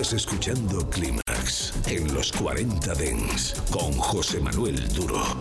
Estás escuchando Clímax en los 40 Dens con José Manuel Duro.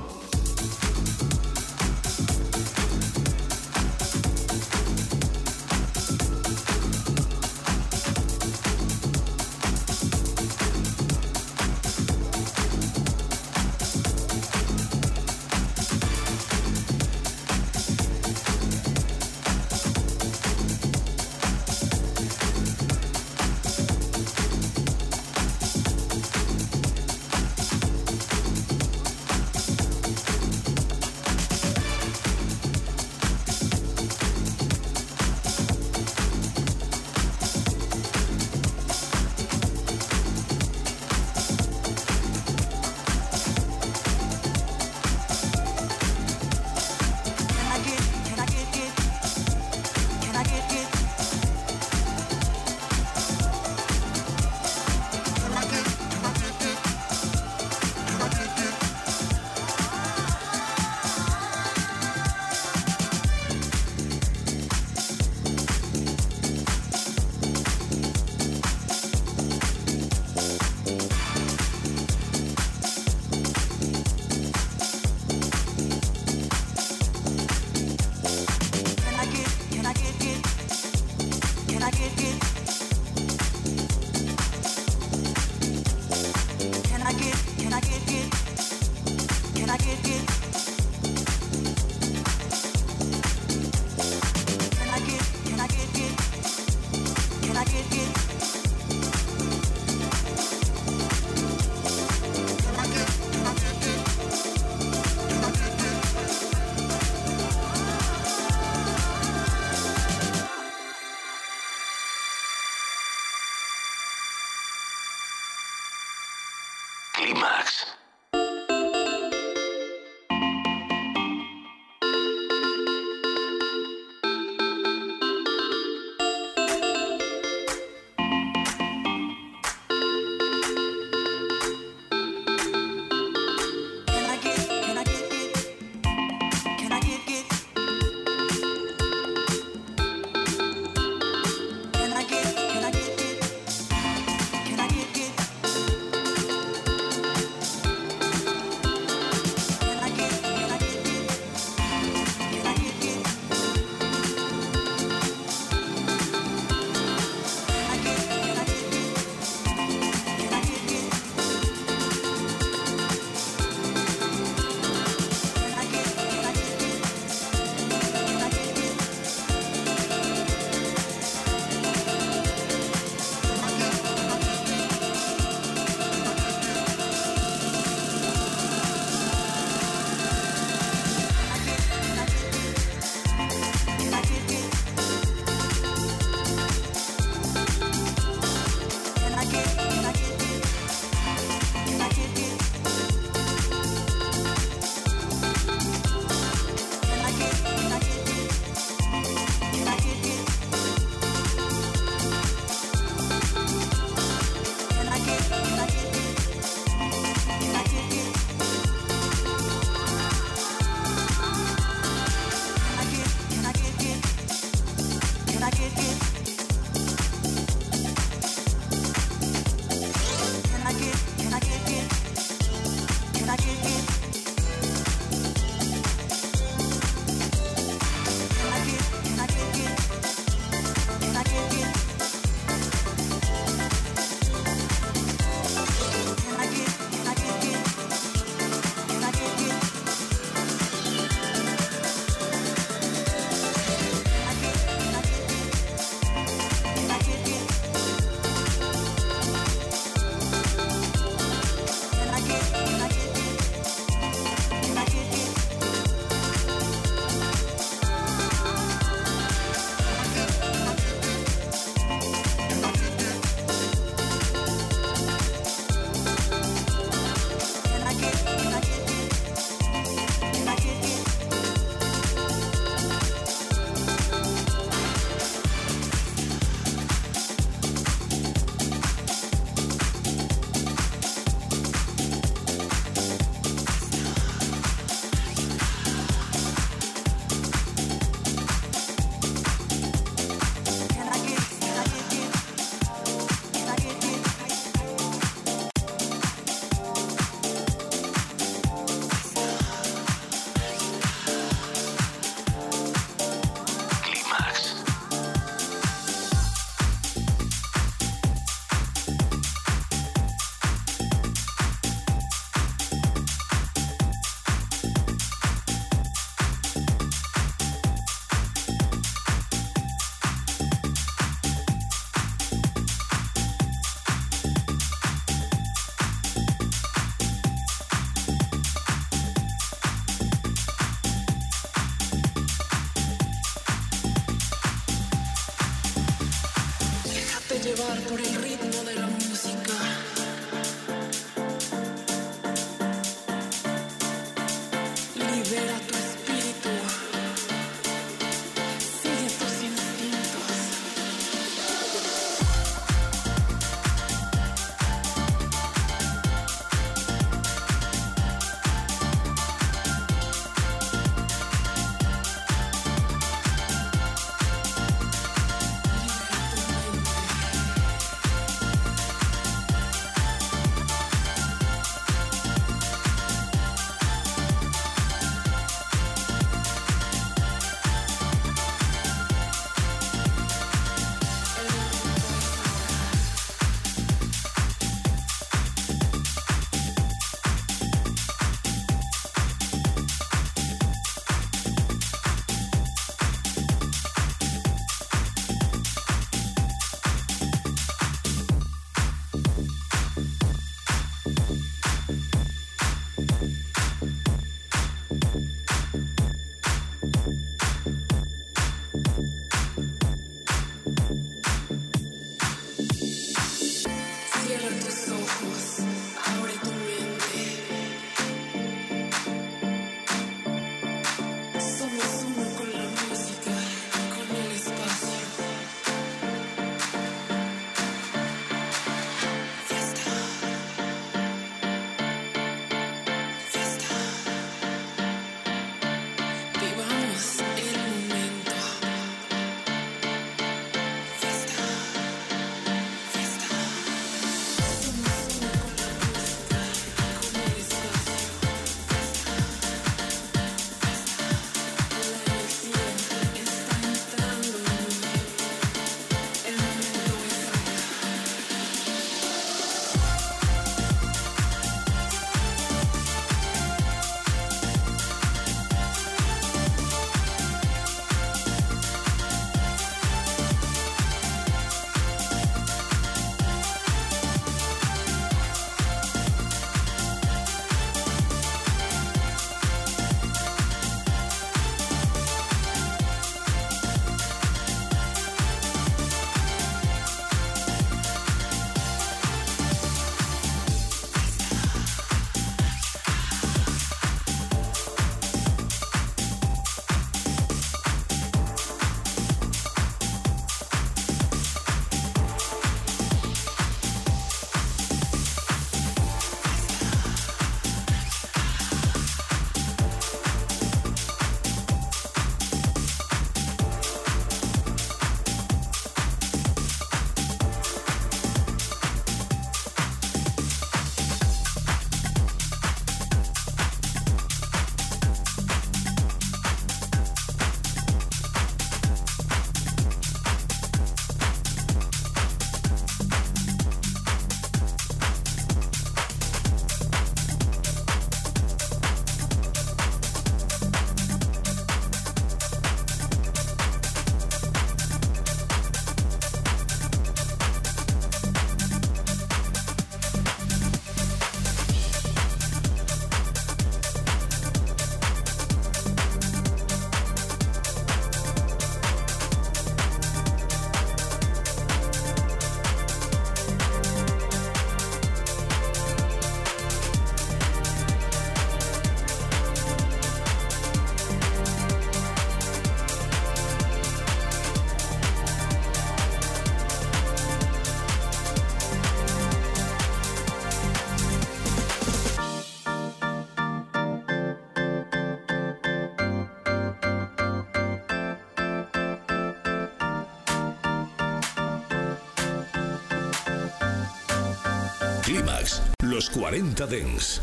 40 Dens.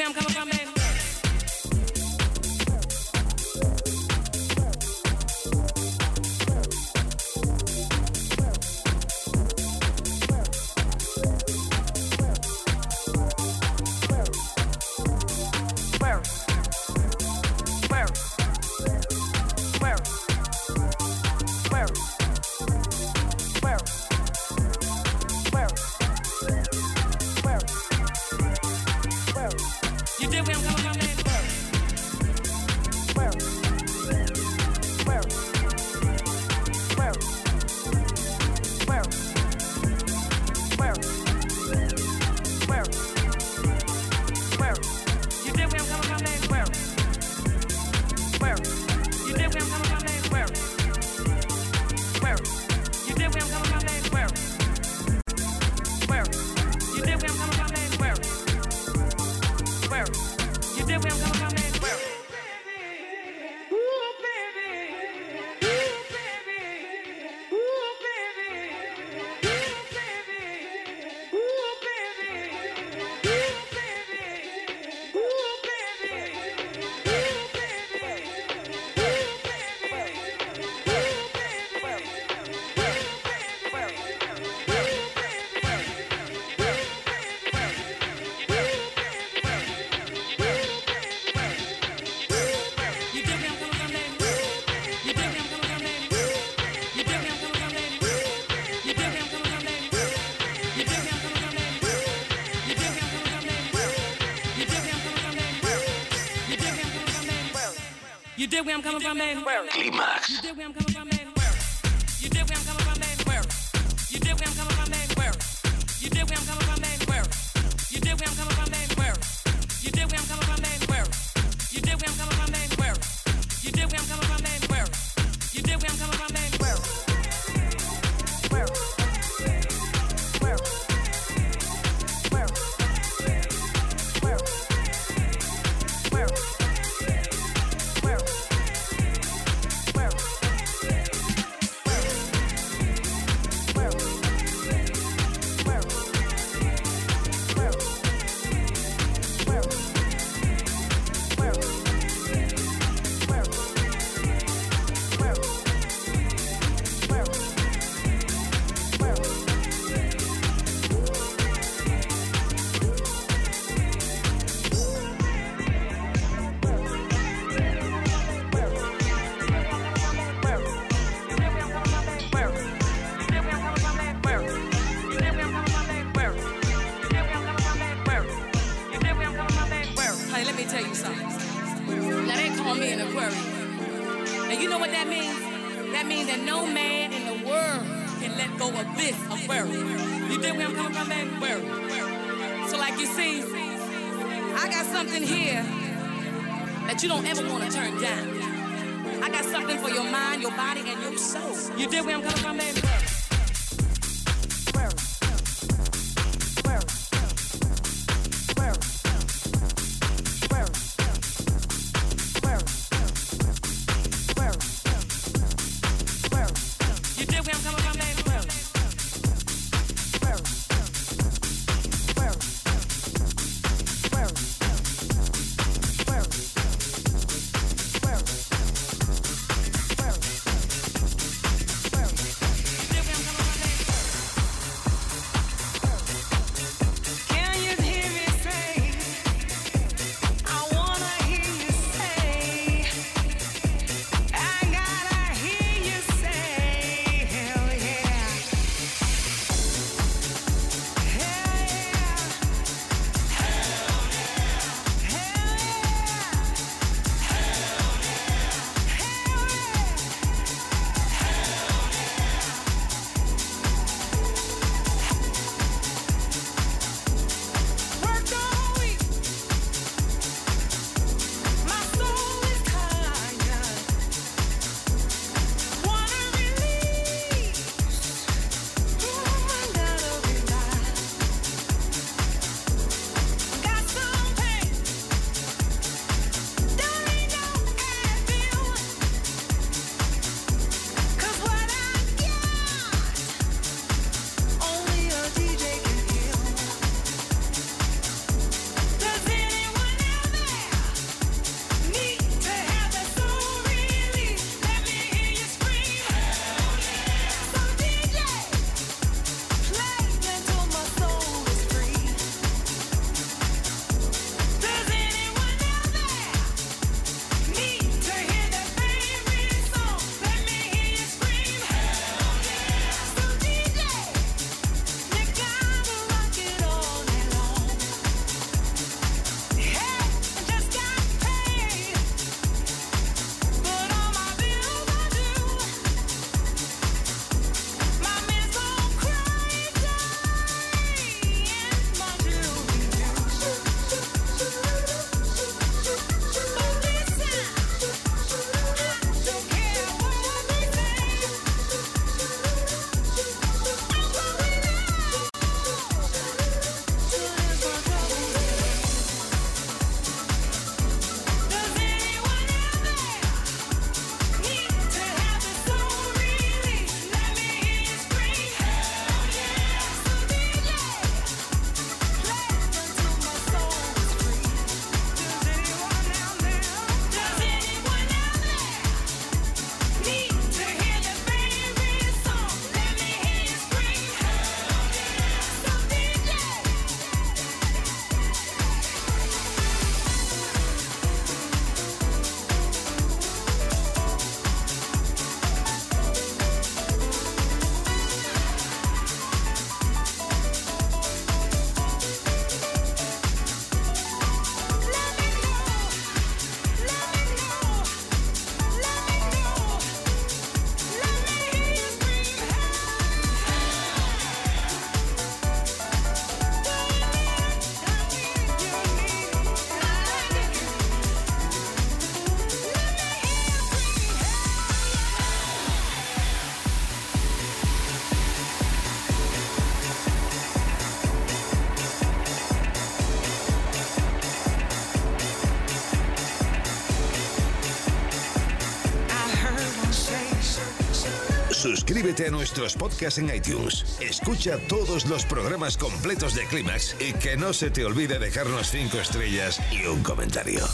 Instagram. Come coming. where I'm coming from, baby? Where? Suscríbete a nuestros podcasts en iTunes. Escucha todos los programas completos de Clímax y que no se te olvide dejarnos cinco estrellas y un comentario.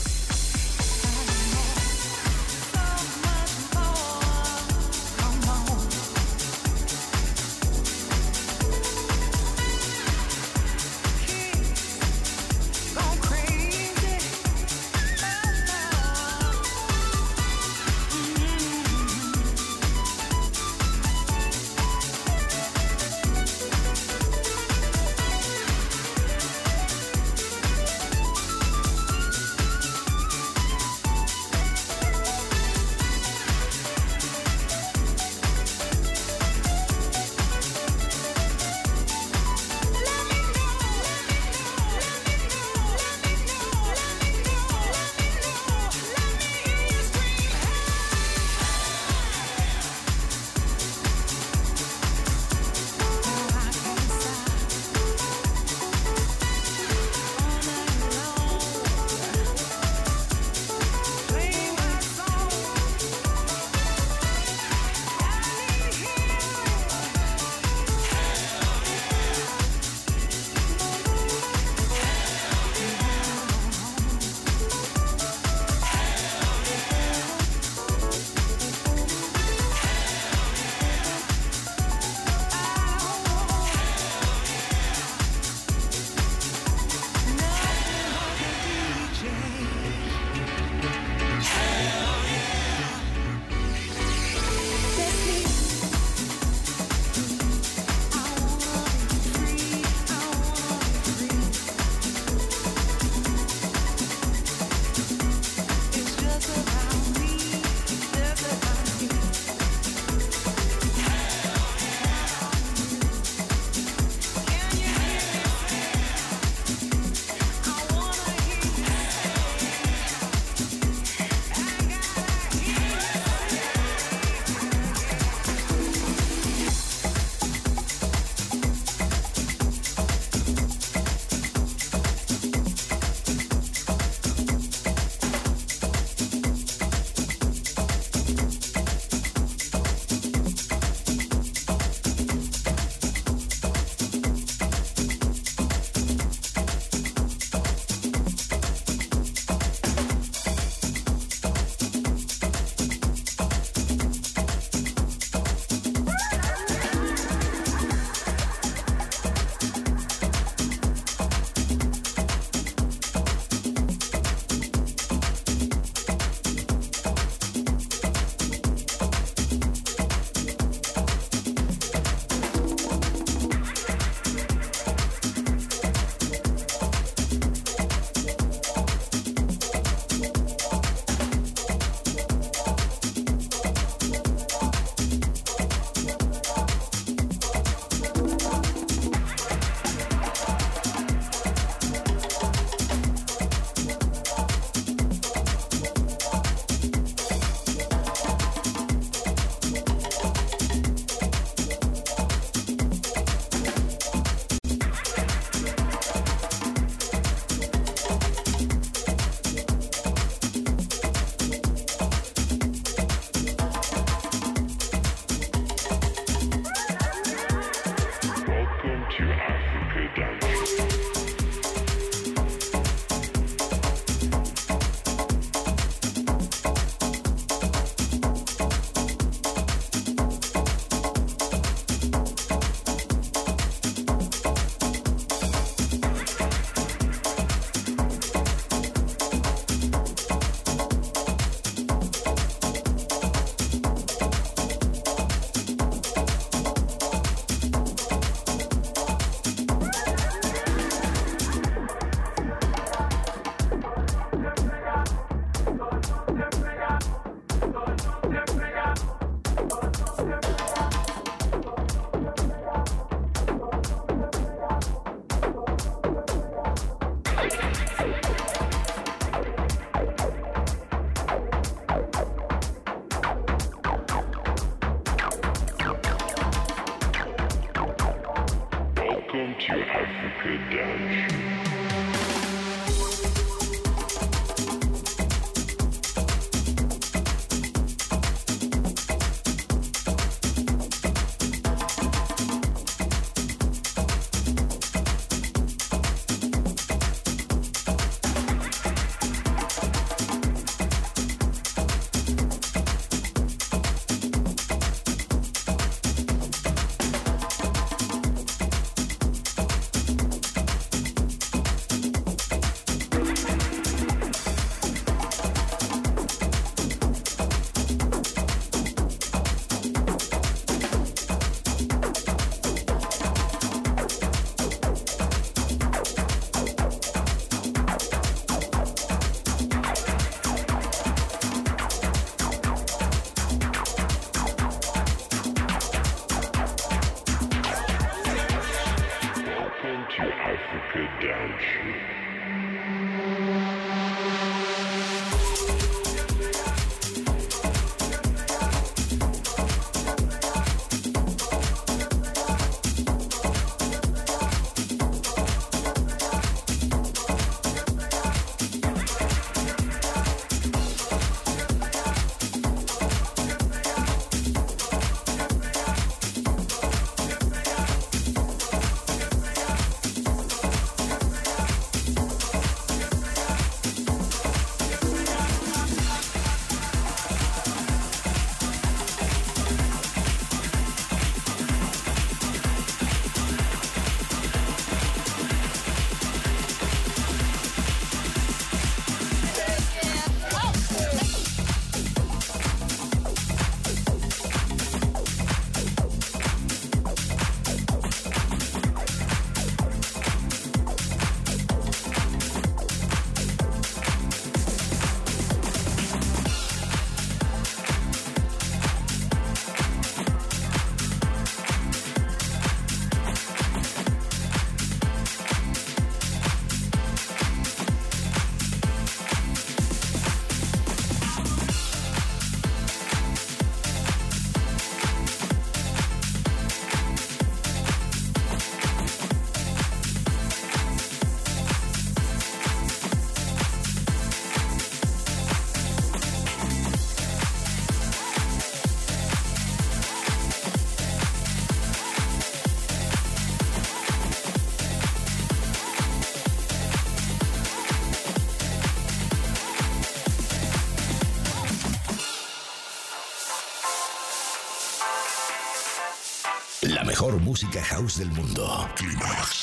música house del mundo. Climax.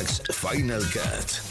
Max Final Cut.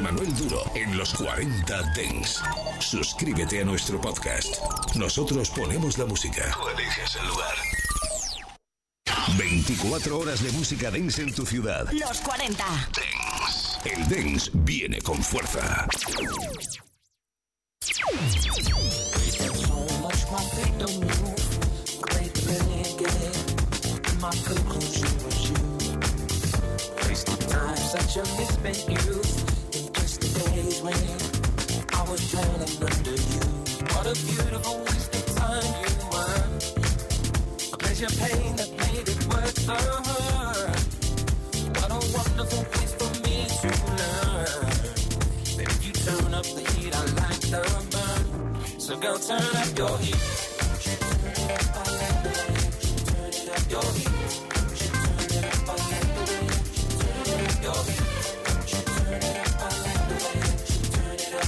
Manuel Duro en los 40 Dengs. Suscríbete a nuestro podcast. Nosotros ponemos la música. lugar. 24 horas de música dance en tu ciudad. Los 40 Dengs. El dance viene con fuerza. I was shining under you. What a beautiful time you were. A pleasure pain that made it worth the hurt. What a wonderful place for me to learn. you turn up the heat, I like the burn. So girl, turn up your heat. Your heat. Your heat.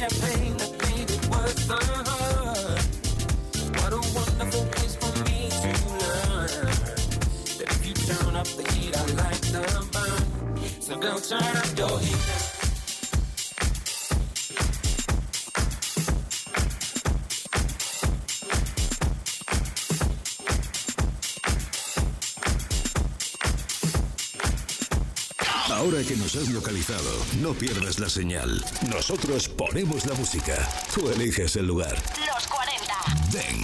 that made it worth the hurt. What a wonderful place for me to learn. That if you turn up the heat, I like the burn. So turn up your heat. que nos has localizado. No pierdas la señal. Nosotros ponemos la música. Tú eliges el lugar. Los 40. Ven.